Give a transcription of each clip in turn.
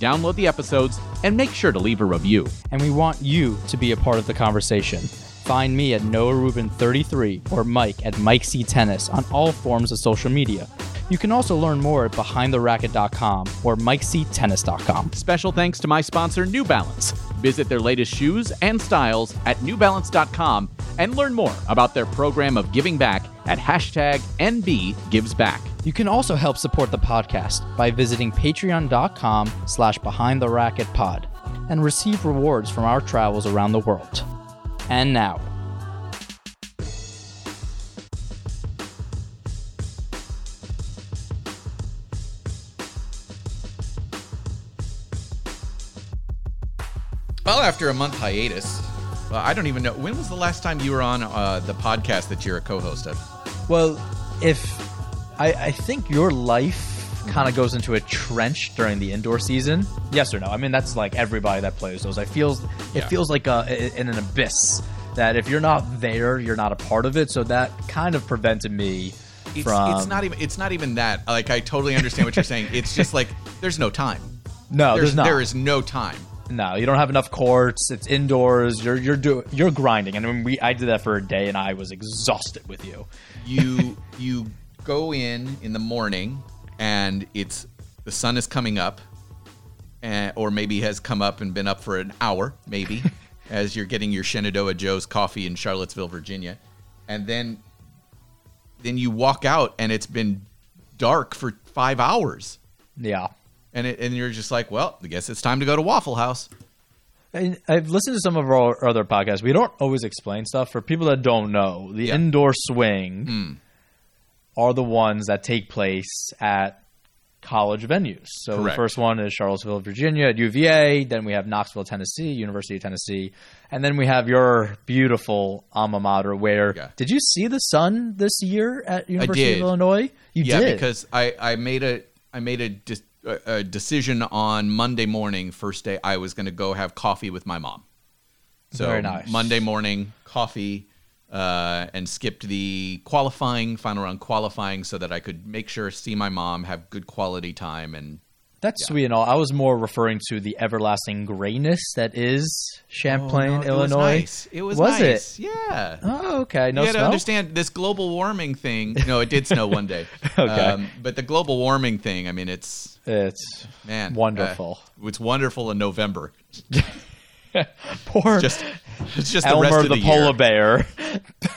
Download the episodes and make sure to leave a review. And we want you to be a part of the conversation. Find me at Noah Rubin 33 or Mike at Mike C Tennis on all forms of social media. You can also learn more at behindtheracket.com or mikectennis.com. Special thanks to my sponsor, New Balance. Visit their latest shoes and styles at newbalance.com and learn more about their program of giving back at hashtag NBGivesBack. You can also help support the podcast by visiting patreon.com slash behind the racket pod and receive rewards from our travels around the world. And now, Well, after a month hiatus, well, I don't even know. When was the last time you were on uh, the podcast that you're a co host of? Well, if I, I think your life kind of goes into a trench during the indoor season, yes or no? I mean, that's like everybody that plays those. I feels it Yeah. feels like a, in an abyss that if you're not there, you're not a part of it. So that kind of prevented me It's, from. it's not even. It's not even that. Like I totally understand what you're saying. It's just like there's no time. no, there's, not. There is no time. No, you don't have enough courts. It's indoors. You're you're do, you're grinding, and when we I did that for a day, and I was exhausted with you. You you go in in the morning, and it's the sun is coming up, and, or maybe has come up and been up for an hour, maybe, as you're getting your Shenandoah Joe's coffee in Charlottesville, Virginia, and then then you walk out, and it's been dark for five hours. Yeah, and it, and you're just like, well, I guess it's time to go to Waffle House. And I've listened to some of our other podcasts. We don't always explain stuff for people that don't know. The Yeah. indoor swing hmm. are the ones that take place at college venues. So the first one is Charlottesville, Virginia at UVA. Then we have Knoxville, Tennessee, University of Tennessee, and then we have your beautiful alma mater. Where Yeah. did you see the sun this year at University of Illinois? You yeah, did because I, I made a I made a, dis, a, decision on Monday morning, first day I was going to go have coffee with my mom. So nice. Monday morning coffee, uh, and skipped the qualifying final round qualifying so that I could make sure see my mom, have good quality time, and That's sweet and all. I was more referring to the everlasting grayness that is Champaign, Oh, no, it was nice. It was, Was nice. it? Yeah. Oh, okay. No you got to understand this global warming thing. No, it did snow one day. Okay. but the global warming thing, I mean, it's It's man Wonderful. uh, it's wonderful in November. poor Just it's just the Elmer rest of the, the, polar year. bear.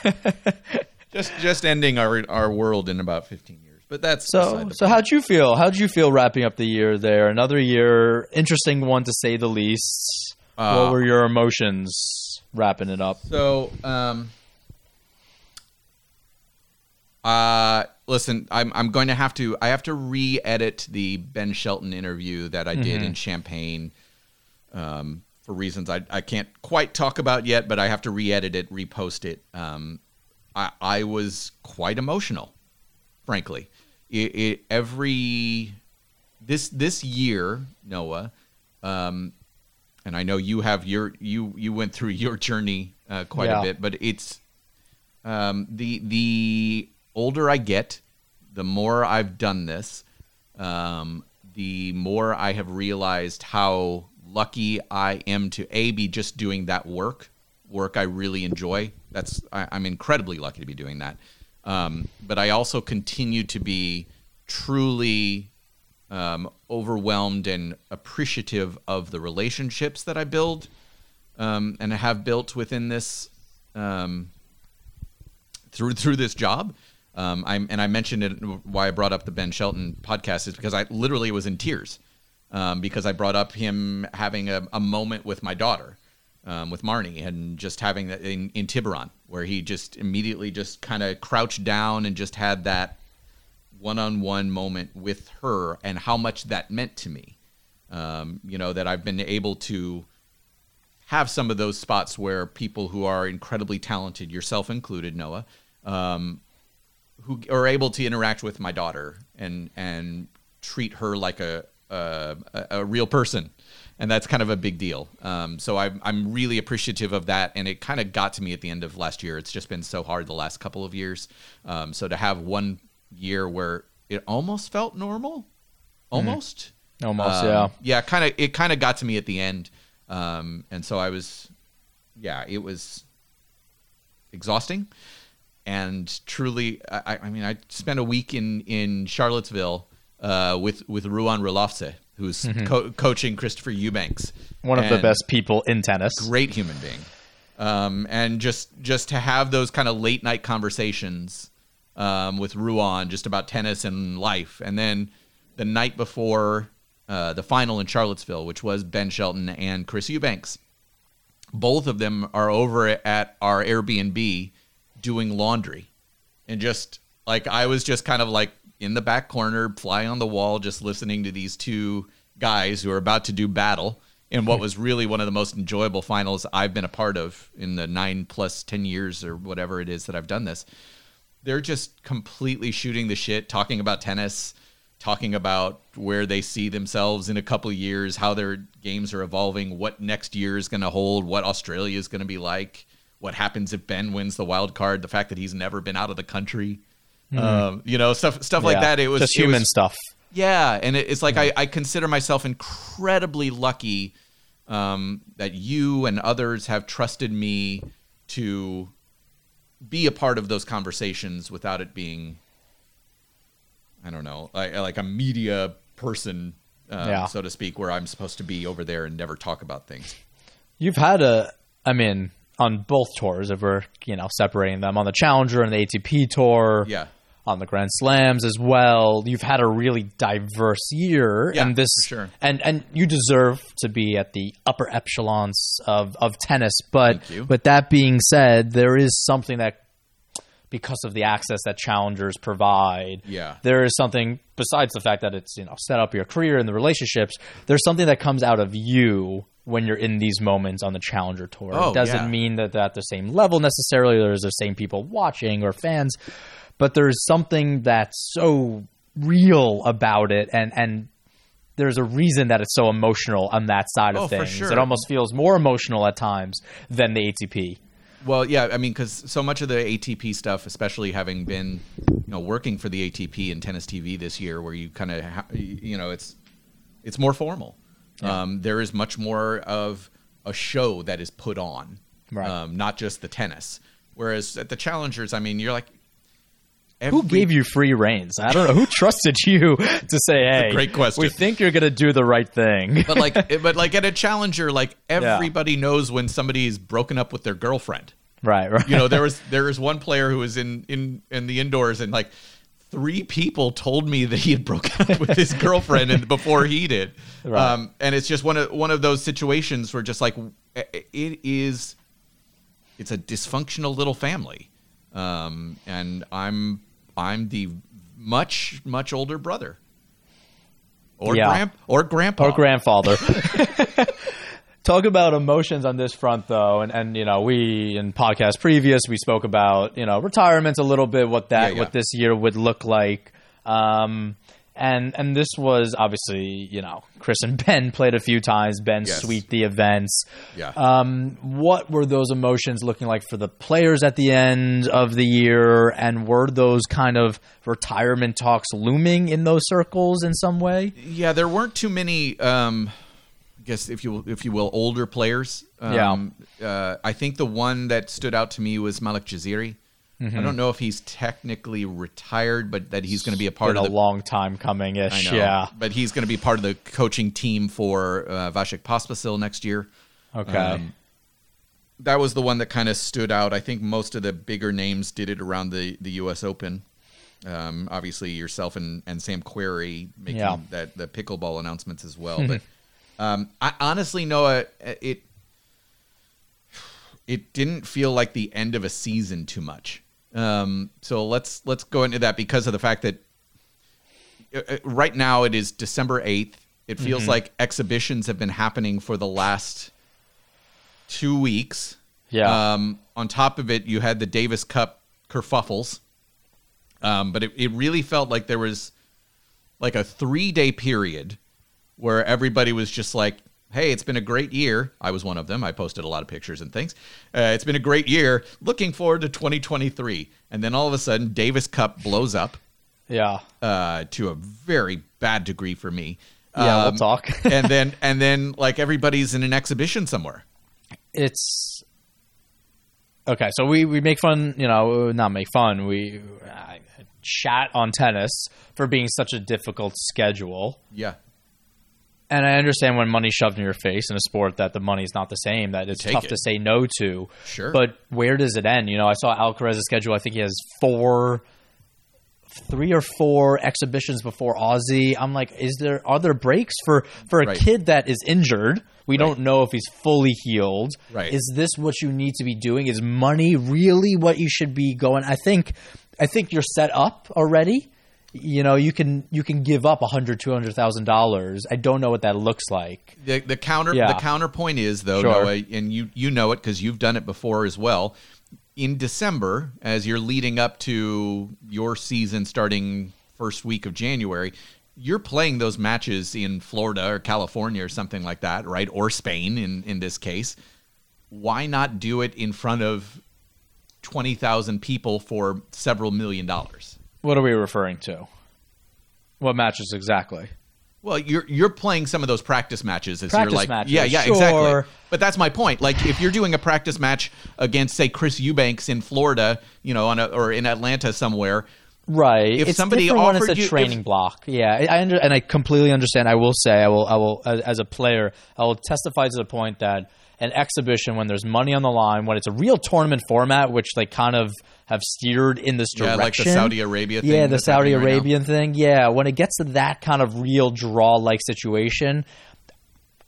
Just just ending our our world in about 15 years. But that's So, so how'd you feel? How'd you feel wrapping up the year there? Another year, interesting one to say the least. Uh, what were your emotions wrapping it up? So, um, uh, listen, I'm I'm going to have to I have to re-edit the Ben Shelton interview that I did in Champaign, um, for reasons I I can't quite talk about yet, but I have to re-edit it, repost it. Um, I I was quite emotional, frankly. It, it every this this year, Noah, um, and I know you have your you you went through your journey uh, quite Yeah. a bit, but it's um, the the older I get, the more I've done this, um, the more I have realized how lucky I am to a be just doing that work, work I really enjoy. That's I, I'm incredibly lucky to be doing that. Um, but I also continue to be truly um, overwhelmed and appreciative of the relationships that I build um, and have built within this um, through through this job. Um, I'm, and I mentioned it why I brought up the Ben Shelton podcast is because I literally was in tears um, because I brought up him having a, a moment with my daughter, um, with Marnie, and just having that in, in Tiburon where he just immediately just kind of crouched down and just had that one-on-one moment with her and how much that meant to me. Um, you know that I've been able to have some of those spots where people who are incredibly talented, yourself included, Noah, um, who are able to interact with my daughter and and treat her like a a, a real person, and that's kind of a big deal. Um, so I'm I'm really appreciative of that, and it kind of got to me at the end of last year. It's just been so hard the last couple of years. Um, so to have one year where it almost felt normal, almost. Almost, Um, yeah. yeah, kind of. It kind of got to me at the end, um, and so I was, yeah, it was exhausting, and truly, I, I mean, I spent a week in in Charlottesville uh, with with Ruan Roelofse, who's co- coaching Christopher Eubanks, Mm-hmm. One of the best people in tennis. great human being. Um, and just just to have those kind of late night conversations um, with Ruan just about tennis and life. And then the night before uh, the final in Charlottesville which was Ben Shelton and Chris Eubanks. Both of them are over at our Airbnb doing laundry. And just like I was just kind of like in the back corner, fly on the wall, just listening to these two guys who are about to do battle in what hmm. was really one of the most enjoyable finals I've been a part of in the nine plus ten years or whatever it is that I've done this. They're just completely shooting the shit, talking about tennis, talking about where they see themselves in a couple of years, how their games are evolving, what next year is going to hold, what Australia is going to be like, what happens if Ben wins the wild card, the fact that he's never been out of the country, um, you know, stuff stuff like Mm-hmm. That. It was just it human was- stuff. yeah, and it, it's like I, I consider myself incredibly lucky um, that you and others have trusted me to be a part of those conversations without it being, I don't know, like, like a media person, um, Yeah. so to speak, where I'm supposed to be over there and never talk about things. You've had a, I mean, on both tours, if we're you know separating them on the Challenger and the ATP tour, Yeah. On the Grand Slams as well. You've had a really diverse year, Yeah, and this, sure. and and you deserve to be at the upper echelons of of tennis. But but that being said, there is something that because of the access that challengers provide. Yeah. There is something besides the fact that it's, you know, set up your career and the relationships, there's something that comes out of you when you're in these moments on the challenger tour. Oh, it doesn't yeah. mean that they're at the same level necessarily, there's the same people watching or fans, but there's something that's so real about it and and there's a reason that it's so emotional on that side of Oh, things. sure. It almost feels more emotional at times than the ATP. Well, yeah, I mean, because so much of the ATP stuff, especially having been, you know, working for the ATP and Tennis TV this year, where you kind of, ha- you know, it's it's more formal. Um, there is much more of a show that is put on, Right. um, not just the tennis. Whereas at the Challengers, I mean, you're like, Who gave you free reins? I don't know. Who trusted you to say, "Hey, great question. We think you're going to do the right thing." But like, but like at a Challenger, like everybody knows when somebody's broken up with their girlfriend. right, right. you know there was there was one player who was in in in the indoors and like three people told me that he had broken up with his girlfriend and before he did Right. um and it's just one of one of those situations where just like it is it's a dysfunctional little family um and i'm i'm the much much older brother or Yeah. grand or grandpa or grandfather. Talk about emotions on this front, though, and and you know we in podcast previous we spoke about you know retirement a little bit, what that Yeah, yeah. what this year would look like. Um, and and this was obviously you know Chris and Ben played a few times. Ben Yes. sweet the events. Yeah. Um, what were those emotions looking like for the players at the end of the year, and were those kind of retirement talks looming in those circles in some way? Yeah, there weren't too many. Um, I guess if you if you will, older players. Um, yeah. Uh, I think the one that stood out to me was Malek Jaziri. Mm-hmm. I don't know if he's technically retired, but that he's going to be a part Been of a the. long time coming ish. Yeah. but he's going to be part of the coaching team for uh, Vasek Pospisil next year. Okay. Um, that was the one that kind of stood out. I think most of the bigger names did it around the, the U.S. Open. Um, obviously, yourself and, and Sam Querrey making Yeah. that the pickleball announcements as well. but um, I honestly, Noah, it it didn't feel like the end of a season too much. Um, so let's let's go into that because of the fact that uh, uh, right now it is December eighth. It feels Mm-hmm. like exhibitions have been happening for the last two weeks. Yeah. Um, on top of it, you had the Davis Cup kerfuffles. Um, but it, it really felt like there was like a three day period where everybody was just like, hey, it's been a great year. I was one of them. I posted a lot of pictures and things. Uh, it's been a great year. Looking forward to 2023. And then all of a sudden, Davis Cup blows up yeah. uh, to a very bad degree for me. Yeah, we'll Um, talk. and then and then like everybody's in an exhibition somewhere. it's okay. So we we make fun, you know, not make fun. We uh, chat on tennis for being such a difficult schedule. Yeah. And I understand when money's shoved in your face in a sport that the money's not the same, that it's take tough it. to say no to. Sure. But where does it end? You know, I saw Alcaraz's schedule. I think he has four, three or four exhibitions before Aussie. I'm like, is there are there breaks for for a Right. kid that is injured? We don't know if he's fully healed. Right. Is this what you need to be doing? Is money really what you should be going? I think, I think you're set up already. You know, you can you can give up a hundred, two hundred thousand dollars. I don't know what that looks like. The the counter Yeah. the counterpoint is though Sure. Noah, and you you know it because you've done it before as well. In December, as you're leading up to your season starting first week of January, you're playing those matches in Florida or California or something like that, right? Or Spain in in this case. Why not do it in front of twenty thousand people for several million dollars? What are we referring to? What matches exactly? Well, you're you're playing some of those practice matches as Practice you're like, matches, yeah, yeah, sure. exactly. But that's my point. Like, if you're doing a practice match against, say, Chris Eubanks in Florida, you know, on a, or in Atlanta somewhere, Right. If it's somebody different when offered it's a you- training if- block. Yeah, I, I under, and I completely understand. I will say, I will, I will, as, as a player, I will testify to the point that an exhibition when there's money on the line, when it's a real tournament format, which they kind of have steered in this direction. Yeah, like the Saudi Arabia thing Yeah, the Saudi happening right. Arabian thing. Yeah, when it gets to that kind of real draw like situation,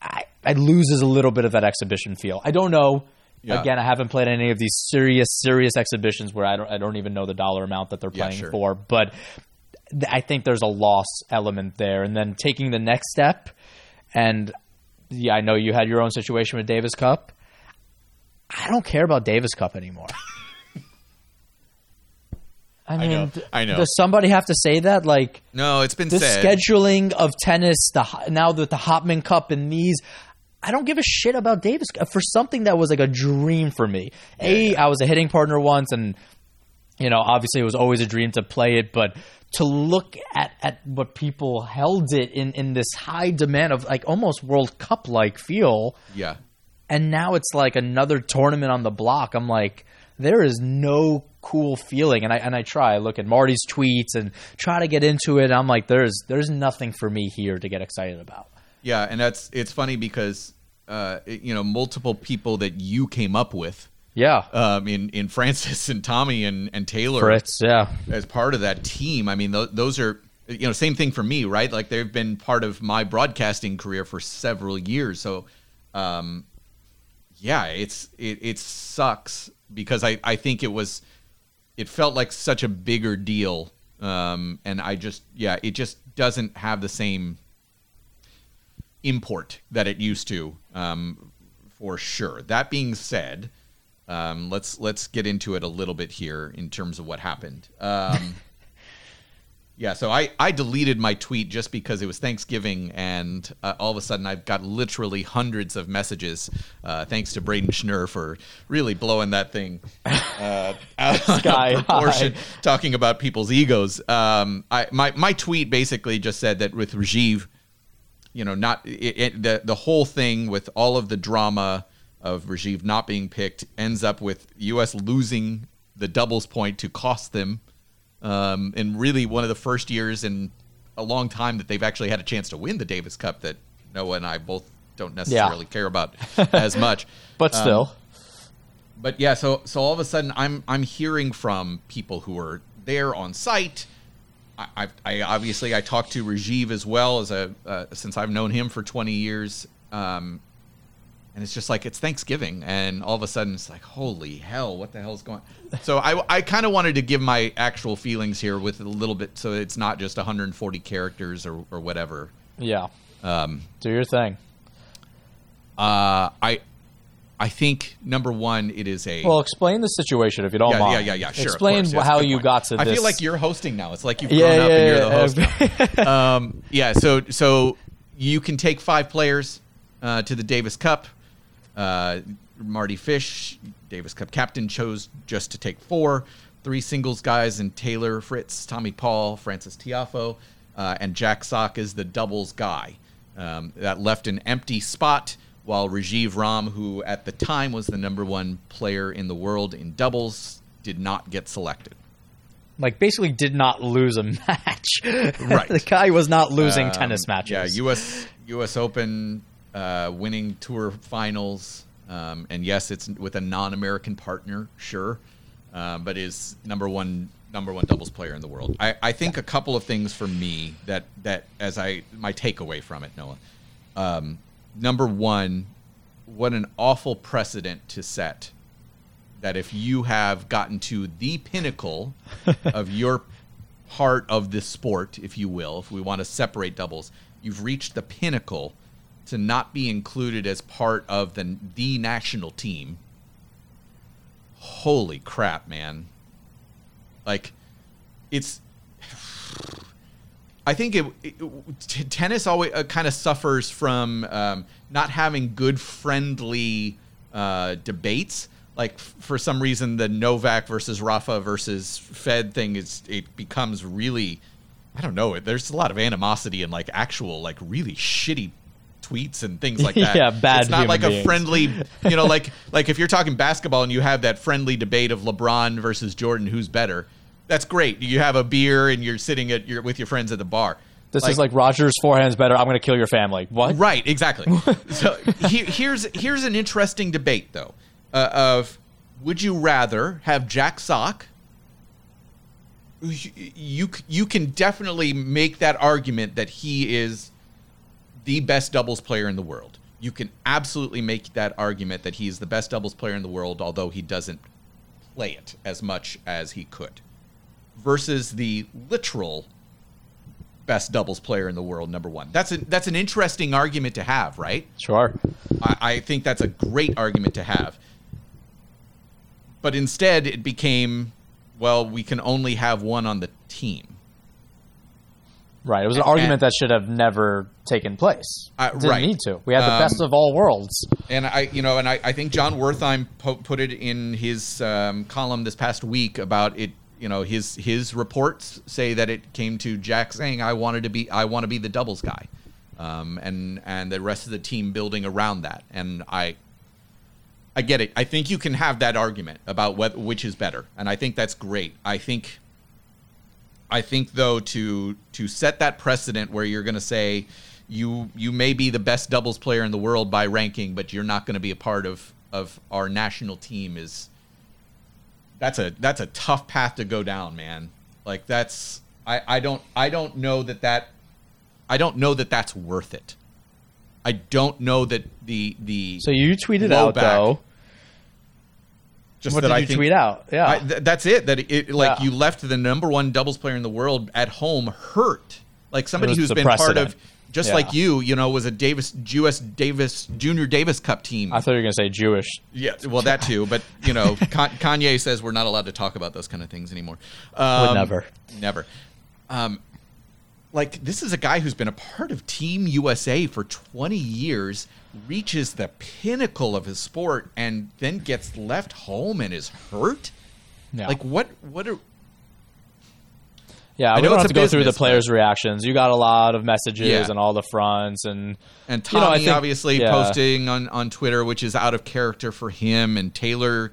I, it loses a little bit of that exhibition feel. I don't know. Yeah. Again, I haven't played any of these serious, serious exhibitions where I don't, I don't even know the dollar amount that they're Yeah, playing sure. for. But th- I think there's a loss element there. And then taking the next step, and yeah, I know you had your own situation with Davis Cup. I don't care about Davis Cup anymore. I mean, know, d- I know. Does somebody have to say that? Like No, it's been the said. scheduling of tennis, the now that the Hopman Cup and these. I don't give a shit about Davis Cup for something that was like a dream for me. A, I was a hitting partner once, and you know, obviously it was always a dream to play it, but to look at, at what people held it in, in this high demand of like almost World Cup like feel, Yeah. and now it's like another tournament on the block. I'm like, there is no cool feeling, and I and I try. I look at Mardy's tweets and try to get into it. I'm like, there's there's nothing for me here to get excited about. Yeah, and that's it's funny because uh, it- you know multiple people that you came up with Yeah, um, in in Frances and Tommy and and Taylor Fritz. Yeah, as part of that team. I mean, th- those are you know same thing for me, right? Like they've been part of my broadcasting career for several years. So, um, yeah, it's it, it sucks because I I think it was it felt like such a bigger deal, um, and I just yeah, it just doesn't have the same import that it used to, um, for sure. That being said. Um, let's let's get into it a little bit here in terms of what happened. Um, Yeah, so I, I deleted my tweet just because it was Thanksgiving, and uh, all of a sudden I've got literally hundreds of messages. Uh, thanks to Brayden Schnur for really blowing that thing uh, out of proportion, high. talking about people's egos. Um, I, my my tweet basically just said that with Rajeev, you know, not it, it, the the whole thing with all of the drama of Rajeev not being picked ends up with U.S. losing the doubles point to cost them, um, and really one of the first years in a long time that they've actually had a chance to win the Davis Cup that Noah and I both don't necessarily care about as much. But Um, still, but yeah, so so all of a sudden, I'm I'm hearing from people who are there on site. I, I, I obviously I talked to Rajeev as well as a uh, since I've known him for 20 years, um, and it's just like it's Thanksgiving, and all of a sudden it's like holy hell, what the hell's going? So I I kind of wanted to give my actual feelings here with a little bit, so it's not just 140 characters or or whatever. yeah. Um, Do your thing. uh, I I think number one, it is a Well, explain the situation if you don't yeah, mind. yeah, yeah, yeah. Sure. Explain course. Yes, how you point. got to this. I this. feel like you're hosting now. It's like you've Yeah, grown up yeah, and you're yeah, the host. um, yeah. So so you can take five players uh, to the Davis Cup. Uh, Mardy Fish, Davis Cup captain, chose just to take four. Three singles guys and Taylor Fritz, Tommy Paul, Frances Tiafoe, uh, and Jack Sock is the doubles guy. Um, that left an empty spot while Rajeev Ram, who at the time was the number one player in the world in doubles, did not get selected. like basically did not lose a match. Right. the guy was not losing Um, tennis matches. Yeah, U.S. U.S. Open, uh, winning tour finals, um, and yes, it's with a non-American partner, sure, um, but is number one number one doubles player in the world. I, I think a couple of things for me that that as I my takeaway from it, Noah. Um, number one, what an awful precedent to set that if you have gotten to the pinnacle of your part of this sport, if you will, if we want to separate doubles, you've reached the pinnacle to not be included as part of the the national team. Holy crap, man. Like it's I think it, it t- tennis always uh, kind of suffers from um, not having good friendly uh, debates. Like f- for some reason, the Novak versus Rafa versus Fed thing is it becomes really, I don't know. There's a lot of animosity and like actual like really shitty tweets and things like that. Yeah, bad It's not like a friendly, you know, like like if you're talking basketball and you have that friendly debate of LeBron versus Jordan, who's better. That's great. You have a beer and you're sitting at your with your friends at the bar. this is like Roger's forehand's better. I'm going to kill your family. What? Right, exactly. so he, here's here's an interesting debate though, uh, of would you rather have Jack Sock? You, you you can definitely make that argument that he is the best doubles player in the world. You can absolutely make that argument that he's the best doubles player in the world, although he doesn't play it as much as he could. Versus the literal best doubles player in the world, number one. That's a, that's an interesting argument to have, right? Sure. I, I think that's a great argument to have. But instead, it became, well, we can only have one on the team. Right. It was an And- argument that should have never taken place. Uh, Didn't right. need to. We had the Um, best of all worlds. And I, you know, and I, I think Jon Wertheim po- put it in his um, column this past week about it. You know, his his reports say that it came to Jack saying, "I wanted to be, I want to be the doubles guy," um, and and the rest of the team building around that. And I, I get it. I think you can have that argument about what which is better, and I think that's great. I think I think though to to set that precedent where you're going to say you you may be the best doubles player in the world by ranking, but you're not going to be a part of of our national team is that's a that's a tough path to go down, man. Like that's I I don't I don't know that that I don't know that that's worth it. I don't know that the the So you tweeted out back. though. Just What that did I you think, tweet out? Yeah. I, th- that's it. That it like Yeah. you left the number one doubles player in the world at home hurt. Like somebody who's been part of just Yeah. like you, you know, was a Davis U.S. Davis Junior Davis Cup team. I thought you were going to say Jewish. yeah, well that too. But you know, Kanye says we're not allowed to talk about those kind of things anymore. Um, Would never. Never. Like this is a guy who's been a part of Team USA for 20 years, reaches the pinnacle of his sport, and then gets left home and is hurt. Yeah. Like what? What are? Yeah, I we don't have to go through the players' reactions. You got a lot of messages Yeah. and all the fronts and And You Tommy know, I think- obviously yeah. posting on on Twitter, which is out of character for him, and Taylor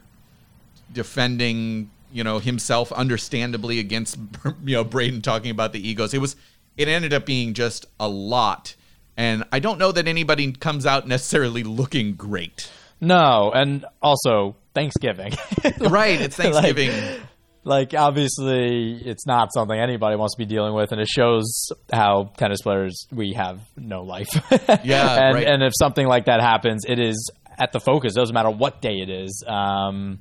defending you know himself understandably against you know Brayden talking about the egos. It was it ended up being just a lot, and I don't know that anybody comes out necessarily looking great. no, and also Thanksgiving. Right, it's Thanksgiving. like obviously it's not something anybody wants to be dealing with and it shows how tennis players we have no life Yeah, and right. and if something like that happens it is at the focus doesn't matter what day it is um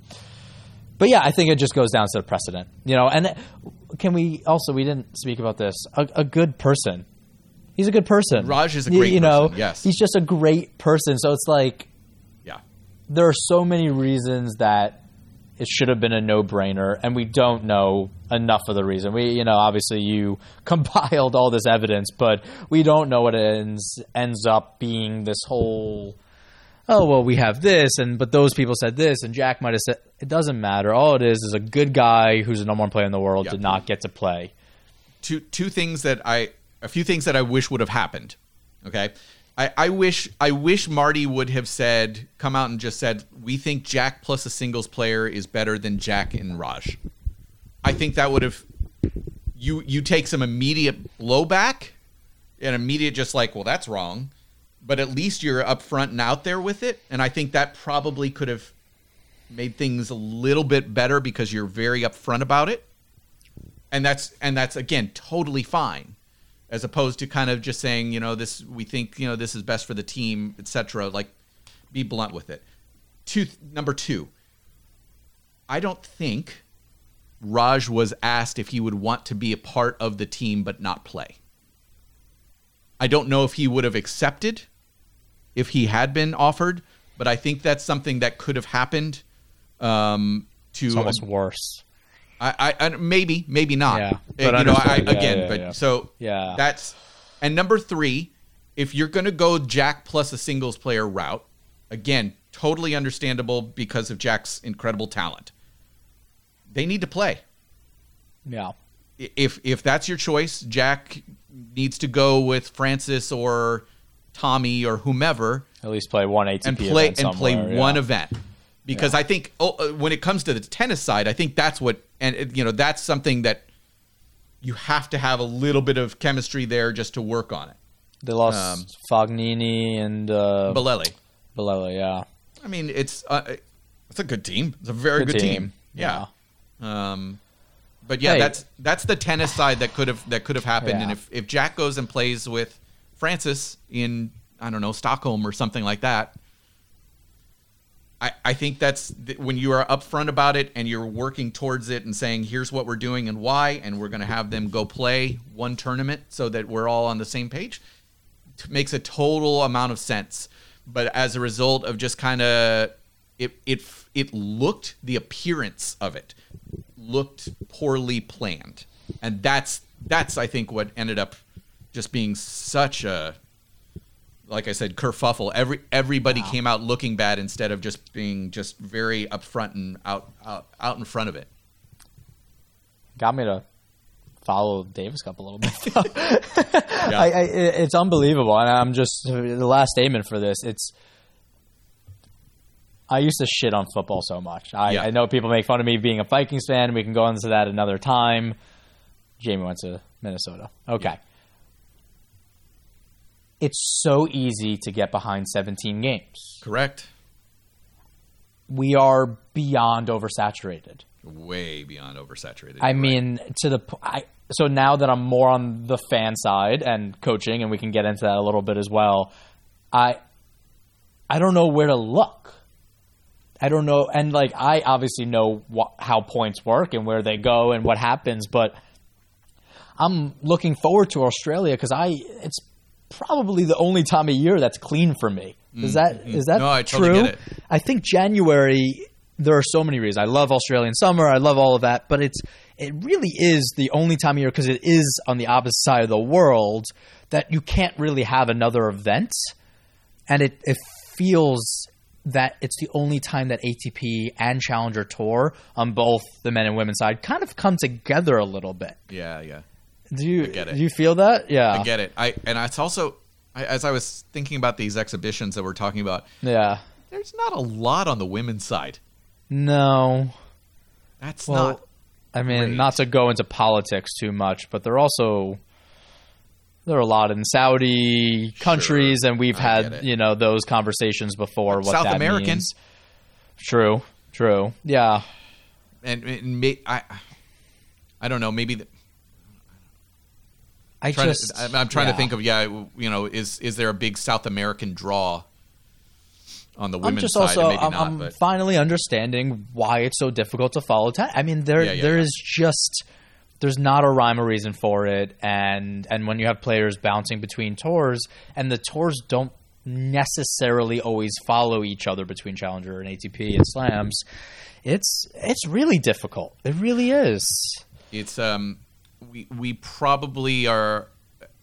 but yeah i think it just goes down to the precedent you know and can we also we didn't speak about this a, a good person. He's a good person. Raj is a You- great you know person, yes. he's just a great person. So it's like yeah, there are so many reasons that it should have been a no-brainer and we don't know enough of the reason. We you know obviously you compiled all this evidence but we don't know what ends ends up being this whole oh well we have this and but those people said this and jack might have said it doesn't matter all it is is a good guy who's the number one player in the world Yeah. did not get to play two two things that I a few things that I wish would have happened. Okay. I, I wish I wish Mardy would have said come out and just said we think Jack plus a singles player is better than Jack and Raj. I think that would have you you take some immediate blowback and immediate just like well that's wrong, but at least you're upfront and out there with it, and I think that probably could have made things a little bit better because you're very upfront about it. And that's and that's again totally fine as opposed to kind of just saying you know this we think you know this is best for the team etc like be blunt with it. Two number two i don't think raj was asked if he would want to be a part of the team but not play i don't know if he would have accepted if he had been offered but i think that's something that could have happened um, to it's almost worse I, I, I maybe, maybe not. Yeah, Uh, but you know, I. Yeah, again, yeah, but so Yeah. that's and number three. If you're going to go Jack plus a singles player route, again, totally understandable because of Jack's incredible talent. They need to play. yeah If if that's your choice, Jack needs to go with Frances or Tommy or whomever at least play one ATP and play and play somewhere, one event because I think oh, uh, when it comes to the tennis side, I think that's what and uh, you know that's something that you have to have a little bit of chemistry there just to work on it. They lost Um, Fognini and uh, Bolelli, Bolelli, yeah. I mean, it's uh, it's a good team. It's a very good, Good team. team, Yeah. Um, but yeah, Hey. that's that's the tennis side that could have that could have happened. And if if Jack goes and plays with Frances in I don't know Stockholm or something like that, I I think that's th- when you are upfront about it and you're working towards it and saying here's what we're doing and why, and we're going to have them go play one tournament so that we're all on the same page. T- makes a total amount of sense. But as a result of just kind of it it it looked the appearance of it looked poorly planned. And that's that's I think what ended up just being such a like I said kerfuffle. Every everybody came out looking bad instead of just being just very upfront and out out out in front of it. Got me to follow Davis Cup a little bit. I, I, it's unbelievable, and I'm just the last statement for this. It's I used to shit on football so much. I, Yeah. I know people make fun of me being a Vikings fan. We can go into that another time. Jamie went to Minnesota. Okay. It's so easy to get behind 17 games. Correct. We are beyond oversaturated. Way beyond oversaturated. I right. mean, to the I, so now that I'm more on the fan side and coaching, and we can get into that a little bit as well. I I don't know where to look. I don't know, and like I obviously know wh- how points work and where they go and what happens, but I'm looking forward to Australia because I it's probably the only time of year that's clean for me. Is that is that Mm-hmm. No, I true? totally get it. I think January there are so many reasons. I love Australian summer. I love all of that, but it's it really is the only time of year because it is on the opposite side of the world that you can't really have another event, and it it feels that it's the only time that ATP and Challenger Tour on both the men and women's side kind of come together a little bit. Yeah, yeah. Do you get it. do you feel that? Yeah, I get it. I and it's also I, as I was thinking about these exhibitions that we're talking about, Yeah. there's not a lot on the women's side. No. That's Well, not I mean, great. not to go into politics too much, but they're also there are a lot in Saudi countries, and we've I had you know those conversations before. What South that American. means. True. True. Yeah. and, and may, I I don't know, maybe the, I trying just. to, I'm- I'm trying yeah. to think of yeah, you know, is is there a big South American draw on the I'm women's just side? also maybe I'm, not, I'm but finally understanding why it's so difficult to follow. Ten- I mean, there Yeah, yeah, there yeah. is just there's not a rhyme or reason for it, and and when you have players bouncing between tours, and the tours don't necessarily always follow each other between Challenger and ATP and Slams, it's it's really difficult. It really is. it's um we we probably are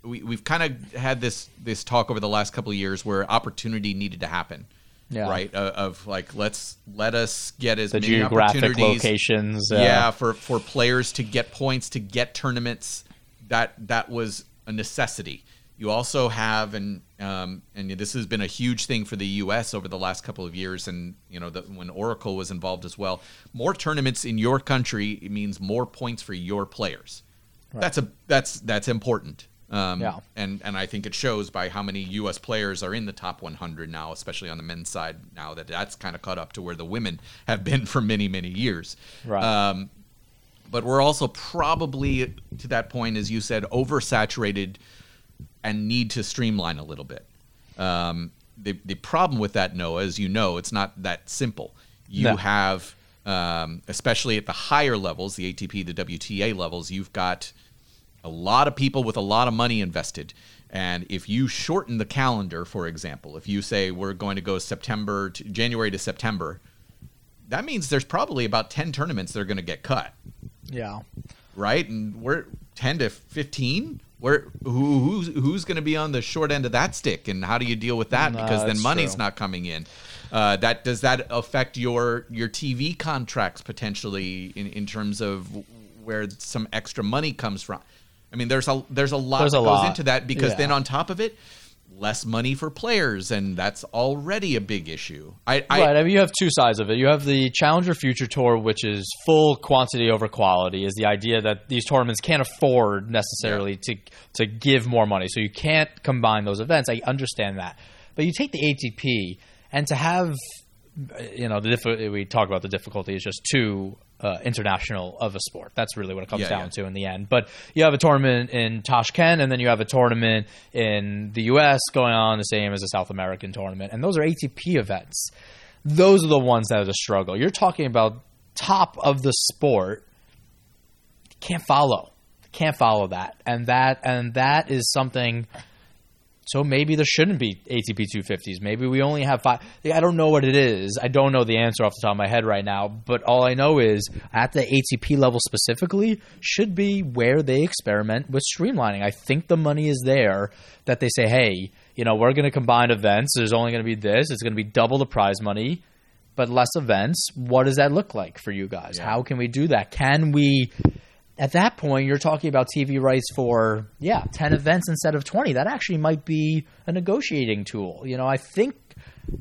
we, we've kind of had this this talk over the last couple of years where opportunity needed to happen Yeah. right uh, of like let's let us get as The many geographic opportunities locations. uh, yeah for for players to get points to get tournaments that that was a necessity you also have and um, and this has been a huge thing for the U.S. over the last couple of years, and you know the, when Oracle was involved as well. More tournaments in your country it means more points for your players. That's a that's that's important. Um, Yeah. and and I think it shows by how many U.S. players are in the top 100 now, especially on the men's side now that that's kind of caught up to where the women have been for many many years. Right. Um, but we're also probably to that point, as you said, oversaturated and need to streamline a little bit. Um, the the problem with that, Noah, as you know, it's not that simple. You No. have, um, especially at the higher levels, the ATP, the WTA levels, you've got a lot of people with a lot of money invested. And if you shorten the calendar, for example, if you say we're going to go September to January to September, that means there's probably about 10 tournaments that are going to get cut yeah. right? And we're ten to fifteen. Where who who's who's going to be on the short end of that stick, and how do you deal with that? No, because then money's true. not coming in. Uh, that does that affect your your TV contracts potentially in, in terms of where some extra money comes from? I mean, there's a there's a lot There's that a goes lot. into that because Yeah. then on top of it, less money for players, and that's already a big issue. I, I right. I mean, you have two sides of it. You have the Challenger Future Tour, which is full quantity over quality, is the idea that these tournaments can't afford necessarily to to give more money, so you can't combine those events. I understand that, but you take the ATP and to have, you know, the diff- we talk about the difficulty is just too uh, international of a sport. That's really what it comes Yeah, down yeah. to in the end. But you have a tournament in Tashkent, and then you have a tournament in the U.S. going on the same as a South American tournament, and those are ATP events. Those are the ones that are the struggle. You're talking about top of the sport. Can't follow, can't follow that, and that and that is something. So maybe there shouldn't be ATP 250s. Maybe we only have five. I don't know what it is. I don't know the answer off the top of my head right now. But all I know is at the ATP level specifically should be where they experiment with streamlining. I think the money is there that they say, hey, you know, we're going to combine events. There's only going to be this. It's going to be double the prize money, but less events. What does that look like for you guys? How can we do that? Can we? At that point you're talking about TV rights for yeah 10 events instead of 20 that actually might be a negotiating tool. You know I think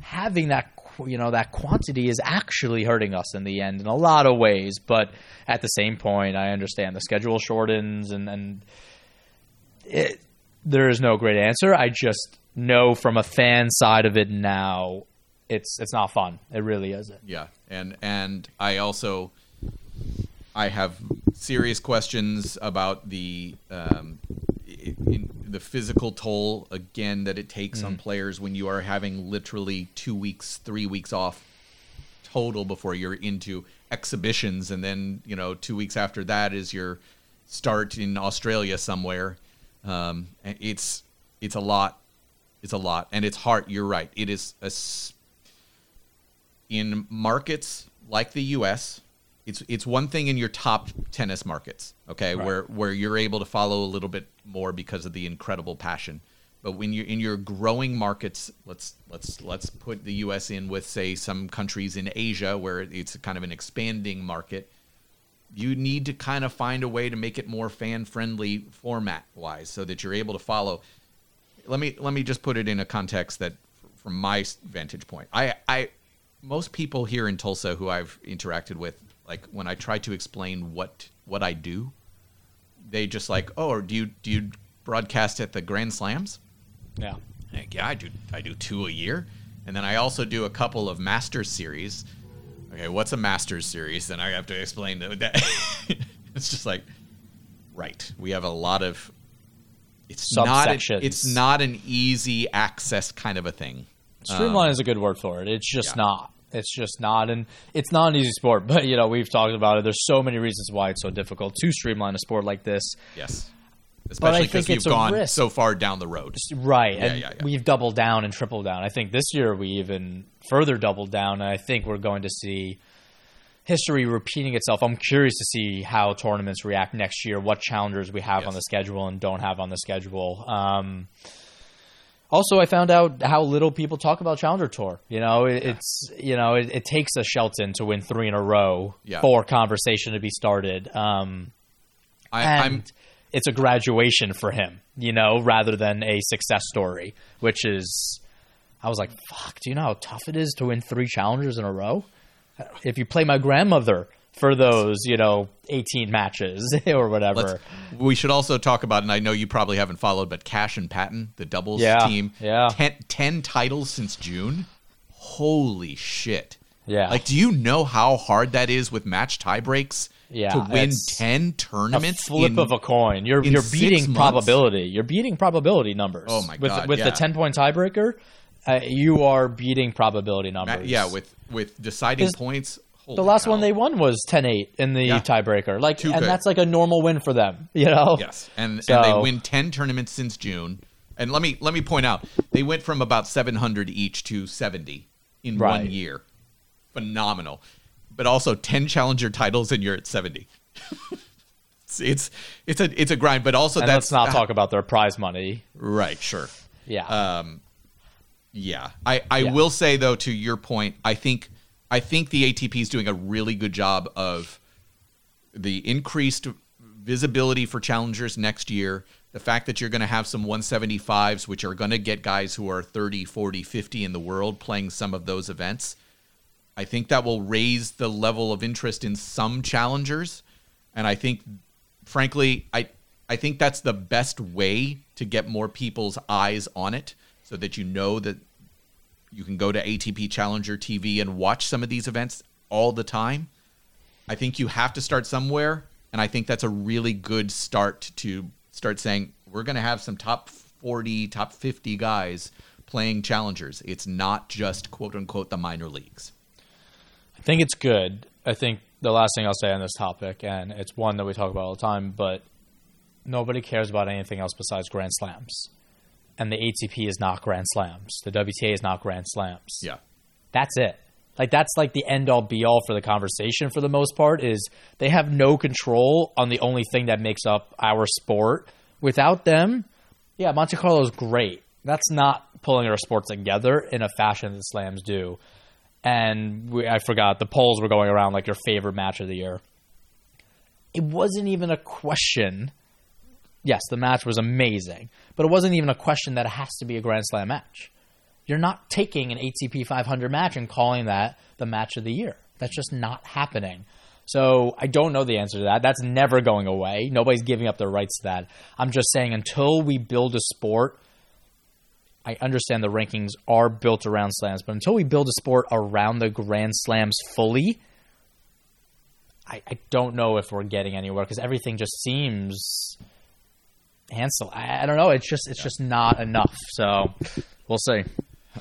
having that you know that quantity is actually hurting us in the end in a lot of ways. But at the same point I understand the schedule shortens and and it, there is no great answer. I just know from a fan side of it now it's it's not fun. It really isn't. Yeah, and and I also I have serious questions about the um, the physical toll again that it takes on players when you are having literally two weeks, three weeks off total before you're into exhibitions, and then you know two weeks after that is your start in Australia somewhere. Um, it's it's a lot. It's a lot, and it's hard. You're right. It is a in markets like the U.S., it's it's one thing in your top tennis markets, okay, where where you're able to follow a little bit more because of the incredible passion. But when you're in your growing markets, let's let's let's put the U.S. in with say some countries in Asia where it's kind of an expanding market. You need to kind of find a way to make it more fan friendly format wise, so that you're able to follow. Let me let me just put it in a context that, from my vantage point, I I most people here in Tulsa who I've interacted with, like when I try to explain what what I do, they just like, oh, do you do you broadcast at the Grand Slams? Yeah. Heck yeah, I do. I do two a year, and then I also do a couple of Masters series. Okay, what's a Masters series? Then I have to explain that. it's just like, right. We have a lot of. It's not. a- it's not an easy access kind of a thing. Streamline um, is a good word for it. It's just yeah. not. It's just not, and it's not an easy sport. But you know, we've talked about it. There's so many reasons why it's so difficult to streamline a sport like this. Yes, especially because you've gone so far down the road. Right, Yeah, and yeah, yeah. we've doubled down and tripled down. I think this year we even further doubled down, and I think we're going to see history repeating itself. I'm curious to see how tournaments react next year, what challengers we have Yes. on the schedule and don't have on the schedule. Um, also, I found out how little people talk about Challenger Tour. You know, it, it's you know it, it takes a Shelton to win three in a row Yeah. for conversation to be started. Um, I, and I'm it's a graduation for him, you know, rather than a success story, which is. I was like, "Fuck! Do you know how tough it is to win three challengers in a row? If you play my grandmother for those, you know, eighteen matches or whatever, Let's, we should also talk about, and I know you probably haven't followed, but Cash and Patten, the doubles Yeah, team, yeah. ten, 10 titles since June. Holy shit! Yeah. like, do you know how hard that is with match tie breaks? Yeah, to win ten tournaments. flip in- of a coin. You're you're beating probability. You're beating probability numbers. Oh my with, God, With yeah. the ten point tiebreaker, uh, you are beating probability numbers. yeah, with with deciding 'Cause points. the last cow. one they won was 10-8 in the Yeah. tiebreaker. Like, Too and good. that's like a normal win for them. You know. Yes, and So- and they win ten tournaments since June. And let me let me point out, they went from about seven hundred each to seventy in one year. Phenomenal, but also ten challenger titles, and you're at seventy. it's, it's it's a it's a grind, but also And that's let's not talk about their prize money. right. Sure. Yeah. Um, yeah, I, I Yeah. will say though to your point, I think I think the ATP is doing a really good job of the increased visibility for challengers next year. The fact that you're going to have some 175s, which are going to get guys who are 30, 40, 50 in the world playing some of those events. I think that will raise the level of interest in some challengers. And I think, frankly, I, I think that's the best way to get more people's eyes on it so that you know that you can go to ATP Challenger TV and watch some of these events all the time. I think you have to start somewhere, and I think that's a really good start to start saying we're going to have some top 40, top 50 guys playing challengers. It's not just quote unquote the minor leagues. I think it's good. I think the last thing I'll say on this topic, and it's one that we talk about all the time, but nobody cares about anything else besides Grand Slams. And the ATP is not Grand Slams. The WTA is not Grand Slams. Yeah. That's it. Like that's like the end all be all for the conversation for the most part is they have no control on the only thing that makes up our sport. Without them, yeah, Monte Carlo is great. That's not pulling our sport together in a fashion that slams do. And we, I forgot the polls were going around like your favorite match of the year. It wasn't even a question. Yes, the match was amazing, but it wasn't even a question that it has to be a Grand Slam match. You're not taking an ATP 500 match and calling that the match of the year. That's just not happening. So I don't know the answer to that. That's never going away. Nobody's giving up their rights to that. I'm just saying until we build a sport, I understand the rankings are built around slams, but until we build a sport around the Grand Slams fully, I, I don't know if we're getting anywhere because everything just seems Hansel. I, I don't know. It's just it's just not enough. So we'll see.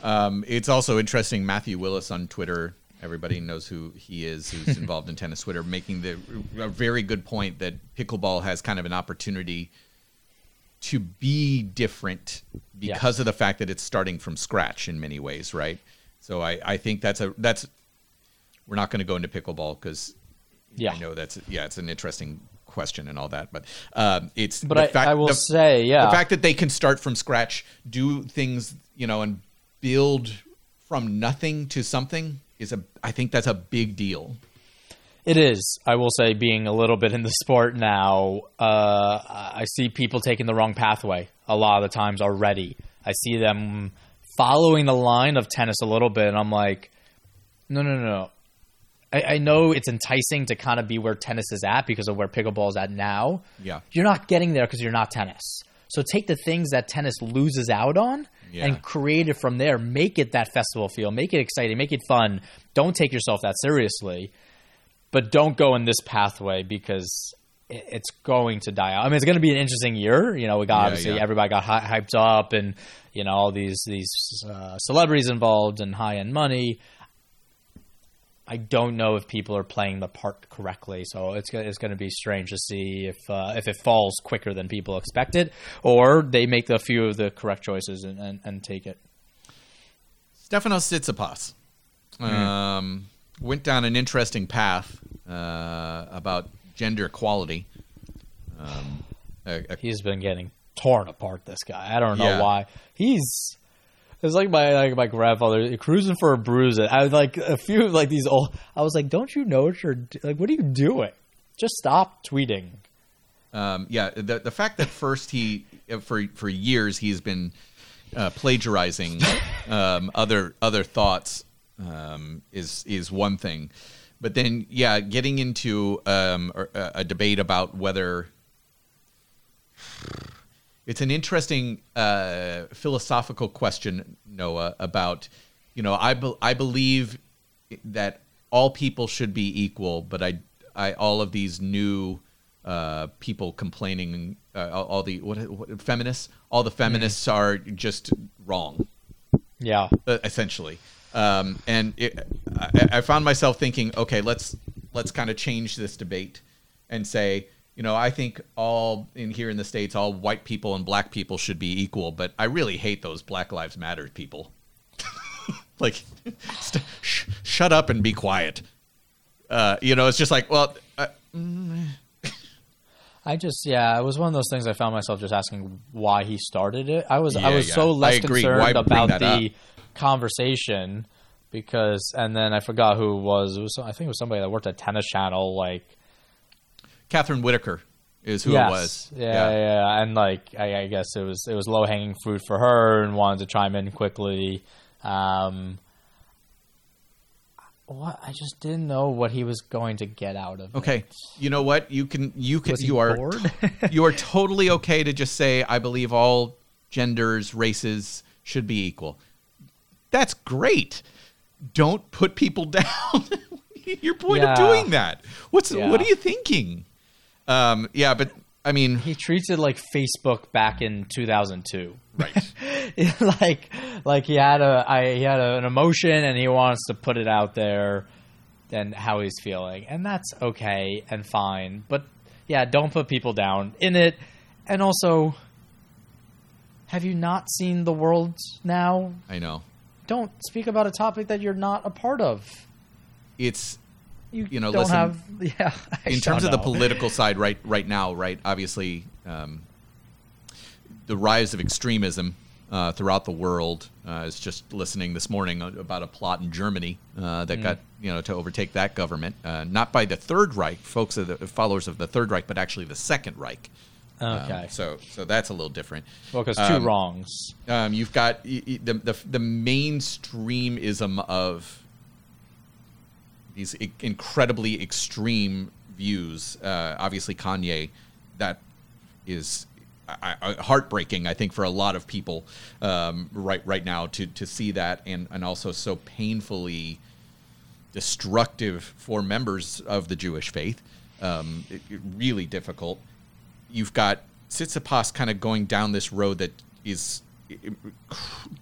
Um, it's also interesting. Matthew Willis on Twitter. Everybody knows who he is, who's involved in tennis Twitter, making the a very good point that pickleball has kind of an opportunity to be different because of the fact that it's starting from scratch in many ways, right? So I, I think that's a that's we're not going to go into pickleball because Yeah. I know that's yeah, it's an interesting question and all that, but um, it's But the I, fact, I will the, say, yeah, the fact that they can start from scratch, do things, you know, and build from nothing to something is a I think that's a big deal. It is. I will say, being a little bit in the sport now, uh, I see people taking the wrong pathway a lot of the times already. I see them following the line of tennis a little bit, and I'm like, no, no, no, no. I, I know it's enticing to kind of be where tennis is at because of where pickleball is at now. Yeah. You're not getting there because you're not tennis. So take the things that tennis loses out on Yeah. and create it from there. Make it that festival feel. Make it exciting. Make it fun. Don't take yourself that seriously but don't go in this pathway because it- it's going to die out. I mean, it's going to be an interesting year. You know, we got Yeah, obviously yeah. everybody got hy- hyped up, and you know all these these uh, celebrities involved and high end money. I don't know if people are playing the part correctly, so it's it's going to be strange to see if uh, if it falls quicker than people expected, or they make a few of the correct choices and, and, and take it. Stefanos Tsitsipas um, went down an interesting path uh, about gender equality. Um, a- a- He's been getting torn apart. This guy, I don't know Yeah. why. He's it's like my like my grandfather cruising for a bruise. I was like a few like these old. I was like, don't you know what you're like? What are you doing? Just stop tweeting. Um, yeah, the the fact that first he uh, for for years he's been uh, plagiarizing um, other other thoughts um, is is one thing, but then yeah, getting into um, a, a debate about whether it's an interesting uh, philosophical question, Noah, about you know I be- I believe that all people should be equal, but I I all of these new uh, people complaining, uh, all, all the what, what feminists, all the feminists are just wrong. Yeah, uh, essentially. Um, and it, I, I found myself thinking, okay, let's let's kind of change this debate and say, you know, I think all in here in the states, all white people and black people should be equal, but I really hate those Black Lives Matter people. like, st- sh- shut up and be quiet. Uh, you know, it's just like, well, uh, I just yeah, it was one of those things. I found myself just asking why he started it. I was I was yeah. so less concerned Why about the up? conversation because, and then I forgot who it was. It was I think it was somebody that worked at Tennis Channel, like. Catherine Whitaker is who yes. it was. Yeah, yeah, yeah, and like I, I guess it was it was low hanging fruit for her, and wanted to chime in quickly. Um, what I just didn't know what he was going to get out of. Okay, it. you know what? You can you can you are bored? you are totally okay to just say I believe all genders, races should be equal. That's great. Don't put people down. Your point Yeah. of doing that. What's Yeah. what are you thinking? Um, yeah, but I mean, He treats it like Facebook back in 2002. right. like like he had a I, he had a, an emotion and he wants to put it out there and how he's feeling and that's okay and fine but yeah don't put people down in it and also have you not seen the world now I know. don't speak about a topic that you're not a part of It's you, You know, don't listen, have yeah I in terms of the political side right right now right obviously um, the rise of extremism uh, throughout the world uh, I was just listening this morning about a plot in Germany uh, that got you know to overtake that government uh, not by the Third Reich folks are the followers of the Third Reich but actually the Second Reich. Um, okay. so so that's a little different. Well because two um, wrongs. um, you've got the, the the mainstreamism of these i- incredibly extreme views. Uh, obviously, Kanye, that is I, I, heartbreaking. I think for a lot of people um, right right now to to see that, and and also so painfully destructive for members of the Jewish faith. Um, it, it really difficult. You've got Tsitsipas kind of going down this road that is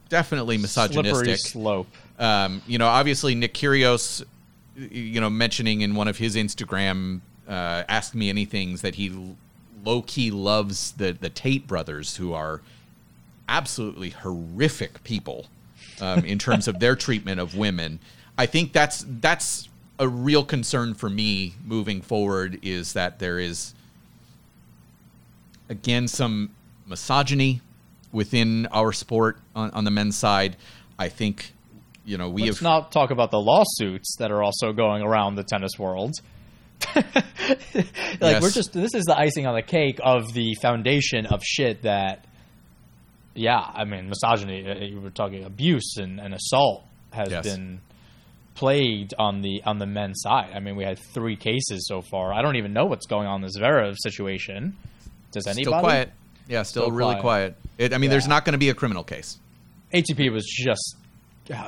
definitely slippery misogynistic. slope Um, you know, obviously Nick Kyrgios, you know, mentioning in one of his Instagram uh, "Ask Me Anything's" that he low key loves the the Tate brothers, who are absolutely horrific people um, in terms of their treatment of women. I think that's that's a real concern for me moving forward is that there is again some misogyny within our sport on, on the men's side. I think you know we Let's have not talk about the lawsuits that are also going around the tennis world. like Yes. we're just this is the icing on the cake of the foundation of shit that yeah, I mean misogyny, uh, you were talking abuse and, and assault has Yes. been plagued on the on the men's side. I mean, we had three cases so far. I don't even know what's going on in the Zverev situation. Does anybody? still quiet. Yeah, still, Still really quiet. quiet. It, I mean, there's not going to be a criminal case. ATP was just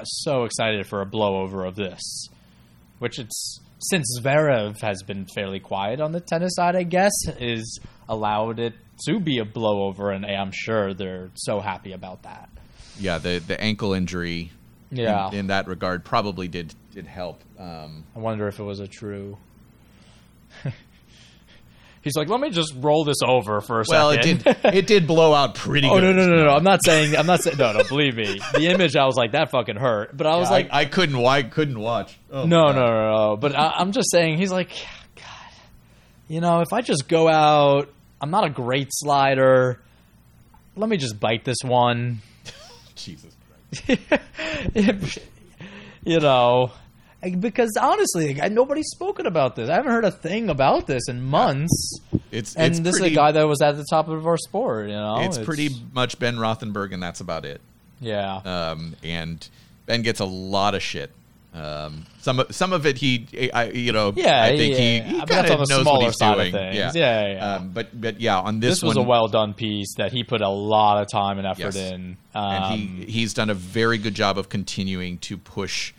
so excited for a blowover of this, which it's since Zverev has been fairly quiet on the tennis side, I guess, is allowed it to be a blowover, and I'm sure they're so happy about that. Yeah, the the ankle injury. in- Yeah. In, that regard, probably did did help. Um, I wonder if it was a true. He's like, let me just roll this over for a well, it second. did it did blow out pretty. Oh no good. no no no! I'm not saying I'm not saying no no. Believe me, the image I was like that fucking hurt. But I was I, like, I couldn't. Why couldn't watch? Oh, No, no, no, no. But I, I'm just saying, he's like, God, you know, if I just go out, I'm not a great slider. Let me just bite this one. Jesus Christ. you know, because honestly, like, nobody's spoken about this. I haven't heard a thing about this in months. It's And it's this pretty, is a guy that was at the top of our sport. You know, It's, pretty much Ben Rothenberg, and that's about it. Yeah. Um, and Ben gets a lot of shit. Um, some some of it he, I, you know, Yeah, I think yeah, he, he kind of knows what he's doing. Yeah, Yeah, yeah. Um, but but yeah, on this, one. this was one, a well done piece that he put a lot of time and effort Yes. in. and Um, he he's done a very good job of continuing to push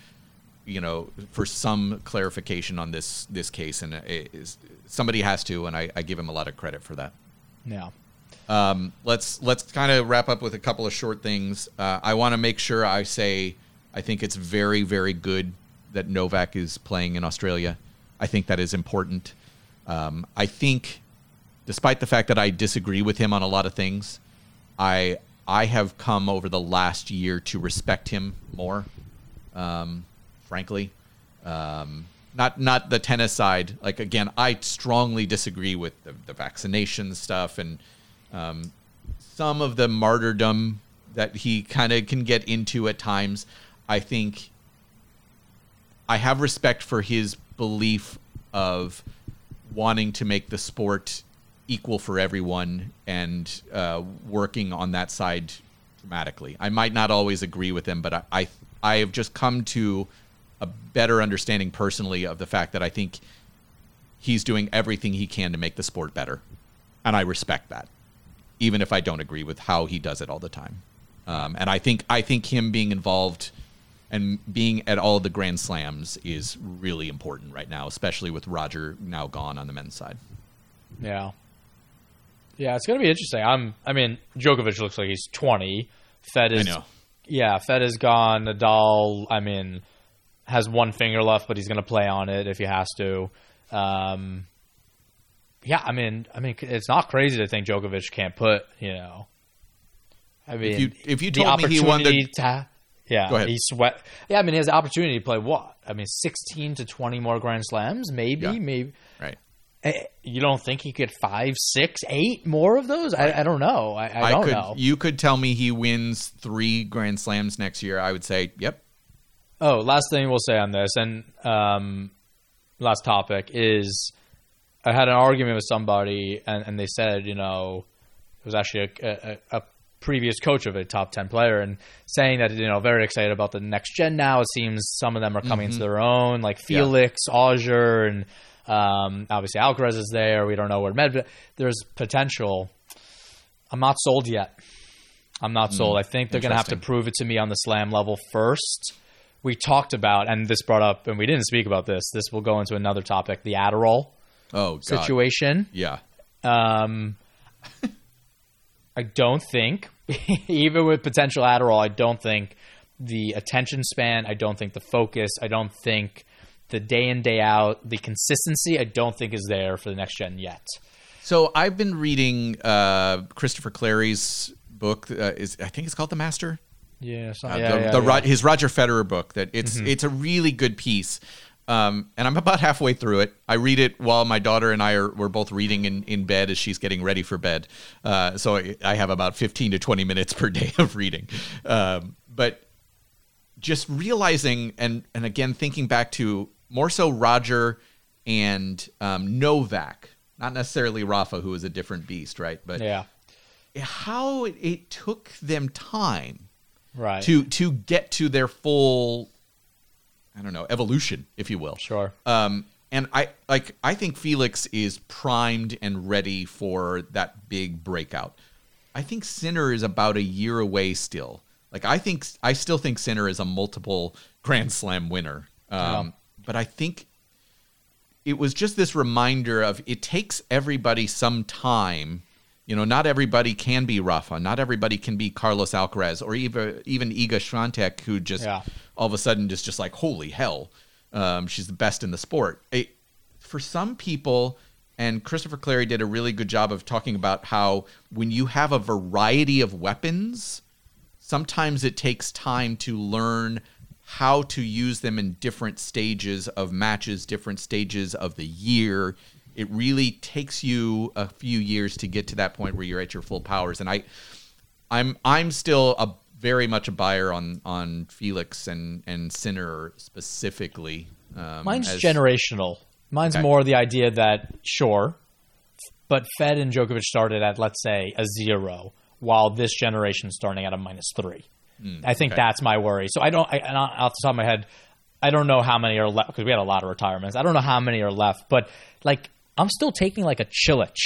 you know for some clarification on this this case and is somebody has to and I, I give him a lot of credit for that. Yeah. um, let's let's kind of wrap up with a couple of short things. Uh, i want to make sure i say i think it's very very good that novak is playing in australia. I think that is important. Um, i think despite the fact that i disagree with him on a lot of things i i have come over the last year to respect him more. Um, frankly. Um, not not the tennis side. Like again, I strongly disagree with the, the vaccination stuff and um, some of the martyrdom that he kind of can get into at times. I think I have respect for his belief of wanting to make the sport equal for everyone and uh, working on that side dramatically. I might not always agree with him, but I, I I have just come to a better understanding personally of the fact that I think he's doing everything he can to make the sport better, and I respect that, even if I don't agree with how he does it all the time. Um, and I think I think him being involved and being at all the Grand Slams is really important right now, especially with Roger now gone on the men's side. Yeah. Yeah, it's gonna be interesting. I'm. I mean, Djokovic looks like he's 20. Fed is. know. Yeah, Fed is gone. Nadal. I mean, has one finger left, but he's gonna play on it if he has to. Um, yeah, I mean, I mean, it's not crazy to think Djokovic can't put. You know. I mean, you- if you told me he won the- to- yeah, he sweat. Yeah, I mean, he has the opportunity to play what? I mean, 16 to 20 more Grand Slams, maybe, Yeah. maybe. Right. Eh, You don't think he could five, six, eight more of those? I, I don't know. I, I, don't could. know. You could tell me he wins three Grand Slams next year. I would say, yep. Oh, last thing we'll say on this, and um, last topic is I had an argument with somebody, and, and they said, you know, it was actually a, a, a previous coach of a top 10 player, and saying that, you know, very excited about the next gen now. It seems some of them are coming to their own, like Felix, Auger, and um, obviously Alcaraz is there. We don't know where Medvedev. There's potential. I'm not sold yet. I'm not sold. I think they're going to have to prove it to me on the slam level first. We talked about, and this brought up, and we didn't speak about this. This will go into another topic: the Adderall Oh, God. situation. Yeah. Um, I don't think, even with potential Adderall, I don't think the attention span, I don't think the focus, I don't think the day in day out, the consistency, I don't think is there for the next gen yet. So I've been reading uh, Christopher Clarey's book. Uh, is I think it's called The Master. Yeah, Uh, yeah, the, yeah, the yeah. His Roger Federer book. That it's it's a really good piece. Um, and I'm about halfway through it. I read it while my daughter and I are we're both reading in, in bed as she's getting ready for bed. Uh, so I, I have about 15 to 20 minutes per day of reading. Um, but just realizing and and again thinking back to more so Roger and um, Novak, not necessarily Rafa, who is a different beast, right? But Yeah. how it, it took them time Right. to to get to their full I don't know, evolution, if you will. Sure. Um and I like I think Felix is primed and ready for that big breakout. I think Sinner is about a year away still. Like I think I still think Sinner is a multiple Grand Slam winner. Um, But I think it was just this reminder of it takes everybody some time. You know, not everybody can be Rafa. Not everybody can be Carlos Alcaraz or even even Iga Swiatek, who just Yeah. all of a sudden just just like holy hell, um, she's the best in the sport. It, for some people, and Christopher Clarey did a really good job of talking about how when you have a variety of weapons, sometimes it takes time to learn how to use them in different stages of matches, different stages of the year. It really takes you a few years to get to that point where you're at your full powers. And I, I'm I'm still a very much a buyer on on Felix and and Sinner specifically. Um, Mine's as- generational. Mine's Okay. more the idea that sure, but Fed and Djokovic started at let's say a zero, while this generation is starting at a minus three. I think okay. that's my worry. So I don't. I, and off the top of my head, I don't know how many are left because we had a lot of retirements. I don't know how many are left, but like I'm still taking like a Cilic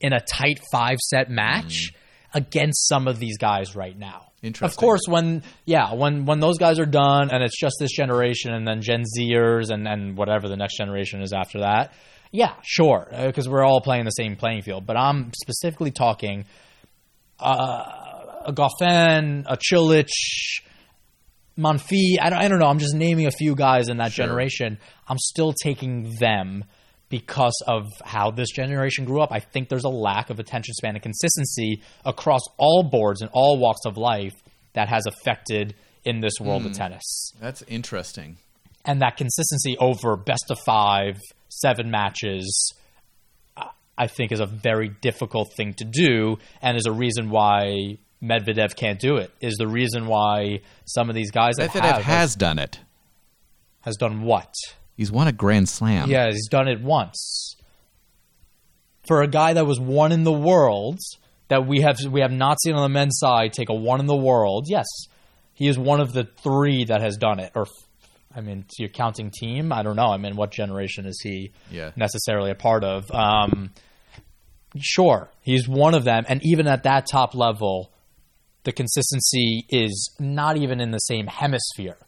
in a tight five set match against some of these guys right now. Of course, when yeah, when when those guys are done and it's just this generation and then Gen Zers and and whatever the next generation is after that, yeah, sure, because we're all playing the same playing field. But I'm specifically talking uh, a Goffin, a Cilic, Monfils. I don't, I don't know. I'm just naming a few guys in that Sure. generation. I'm still taking them because of how this generation grew up. I think there's a lack of attention span and consistency across all boards and all walks of life that has affected in this world Hmm. of tennis. That's interesting. And that consistency over best of five, seven matches, I- think is a very difficult thing to do and is a reason why Medvedev can't do it. Is the reason why some of these guys Medvedev have has done it. has done what? He's won a Grand Slam. Yeah, he's done it once. For a guy that was one in the world that we have we have not seen on the men's side take a one in the world. Yes, he is one of the three that has done it. Or, I mean, to your counting team, I don't know. I mean, what generation is he Yeah. necessarily a part of? Um, sure, he's one of them, and even at that top level, the consistency is not even in the same hemisphere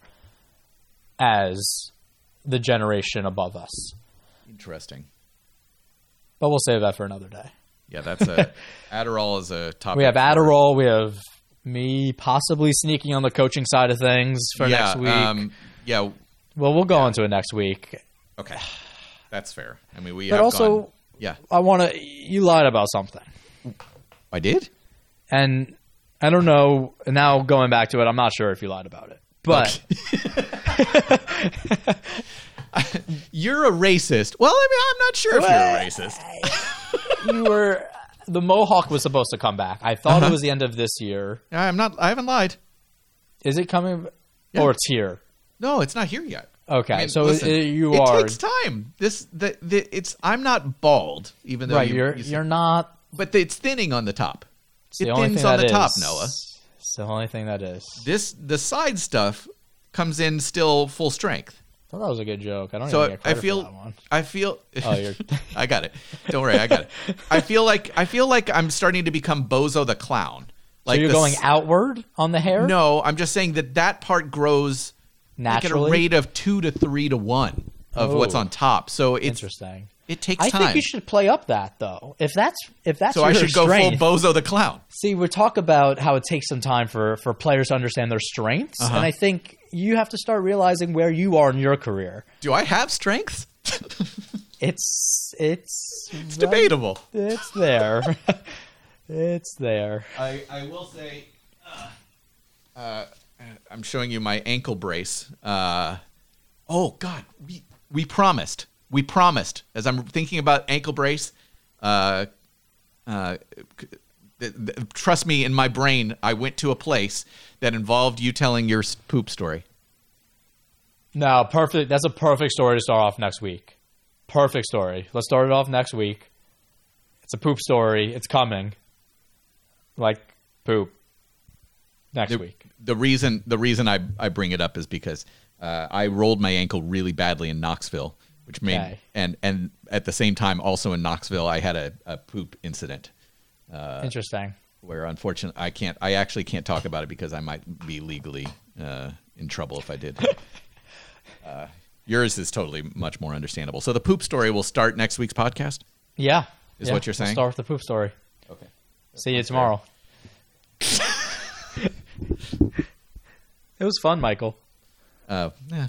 as the generation above us. Interesting. But we'll save that for another day. Yeah, that's a Adderall is a topic. We have for- Adderall. We have me possibly sneaking on the coaching side of things for yeah, next week. Um, yeah. well, we'll go into it next week. Okay, that's fair. I mean, we But also- gone- yeah, I want to. You lied about something, I did. and I don't know. Now going back to it, I'm not sure if you lied about it. But You're a racist. Well, I mean, I'm not sure if you're a racist. you were the Mohawk was supposed to come back. I thought Uh-huh. it was the end of this year. I'm not. I haven't lied. Is it coming? Yeah. Or it's here? No, it's not here yet. Okay, I mean, so listen, uh, you it are takes time. This the, the it's. I'm not bald, even though right. you, you're you said- you're not. But it's thinning on the top. It's It the only thins thing on that the top, is. Noah. It's the only thing that is. This the side stuff comes in still full strength. I thought that was a good joke. I don't So I feel for that one. I feel Oh, you're- I got it. Don't worry, I got it. I feel like I feel like I'm starting to become Bozo the clown. Like so you're the going outward on the hair? No, I'm just saying that that part grows like at a rate of two to three to one of what's Oh. on top. So it's Interesting. It takes I time. think you should play up that though. If that's if that's so I should go strength. full Bozo the clown. See, we talk about how it takes some time for for players to understand their strengths, Uh-huh. and I think you have to start realizing where you are in your career. Do I have strength? It's it's It's debatable. It's there. it's there. I, I will say, uh, uh, I'm showing you my ankle brace. Uh, Oh God, we we promised. We promised. As I'm thinking about ankle brace, uh, uh, th- th- trust me, in my brain, I went to a place that involved you telling your poop story. No, perfect. That's a perfect story to start off next week. Perfect story. Let's start it off next week. It's a poop story. It's coming. Like poop. Next the, week. The reason the reason I, I bring it up is because uh, I rolled my ankle really badly in Knoxville, which made Okay. and and at the same time also in Knoxville I had a, a poop incident Interesting. where unfortunately I can't I actually can't talk about it because I might be legally uh, in trouble if I did. uh, yours is totally much more understandable. So the poop story will start next week's podcast. Yeah. Is Yeah, what you're we'll saying? start with the poop story. Okay. See you tomorrow. it was fun, Michael. Uh, yeah.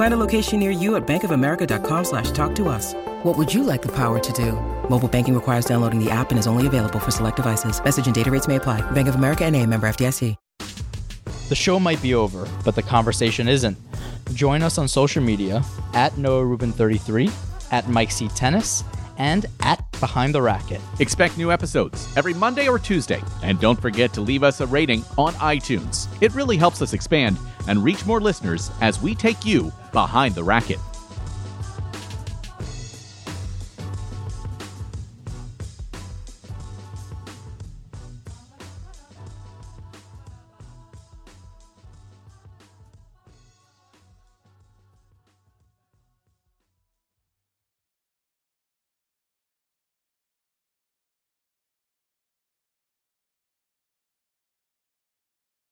Find a location near you at bankofamerica.com slash talk to us. What would you like the power to do? Mobile banking requires downloading the app and is only available for select devices. Message and data rates may apply. Bank of America and a member FDIC. The show might be over, but the conversation isn't. Join us on social media at Noah Rubin33, at Mike C. Tennis, and at Behind the Racket. Expect new episodes every Monday or Tuesday. And don't forget to leave us a rating on iTunes. It really helps us expand and reach more listeners as we take you behind the racket.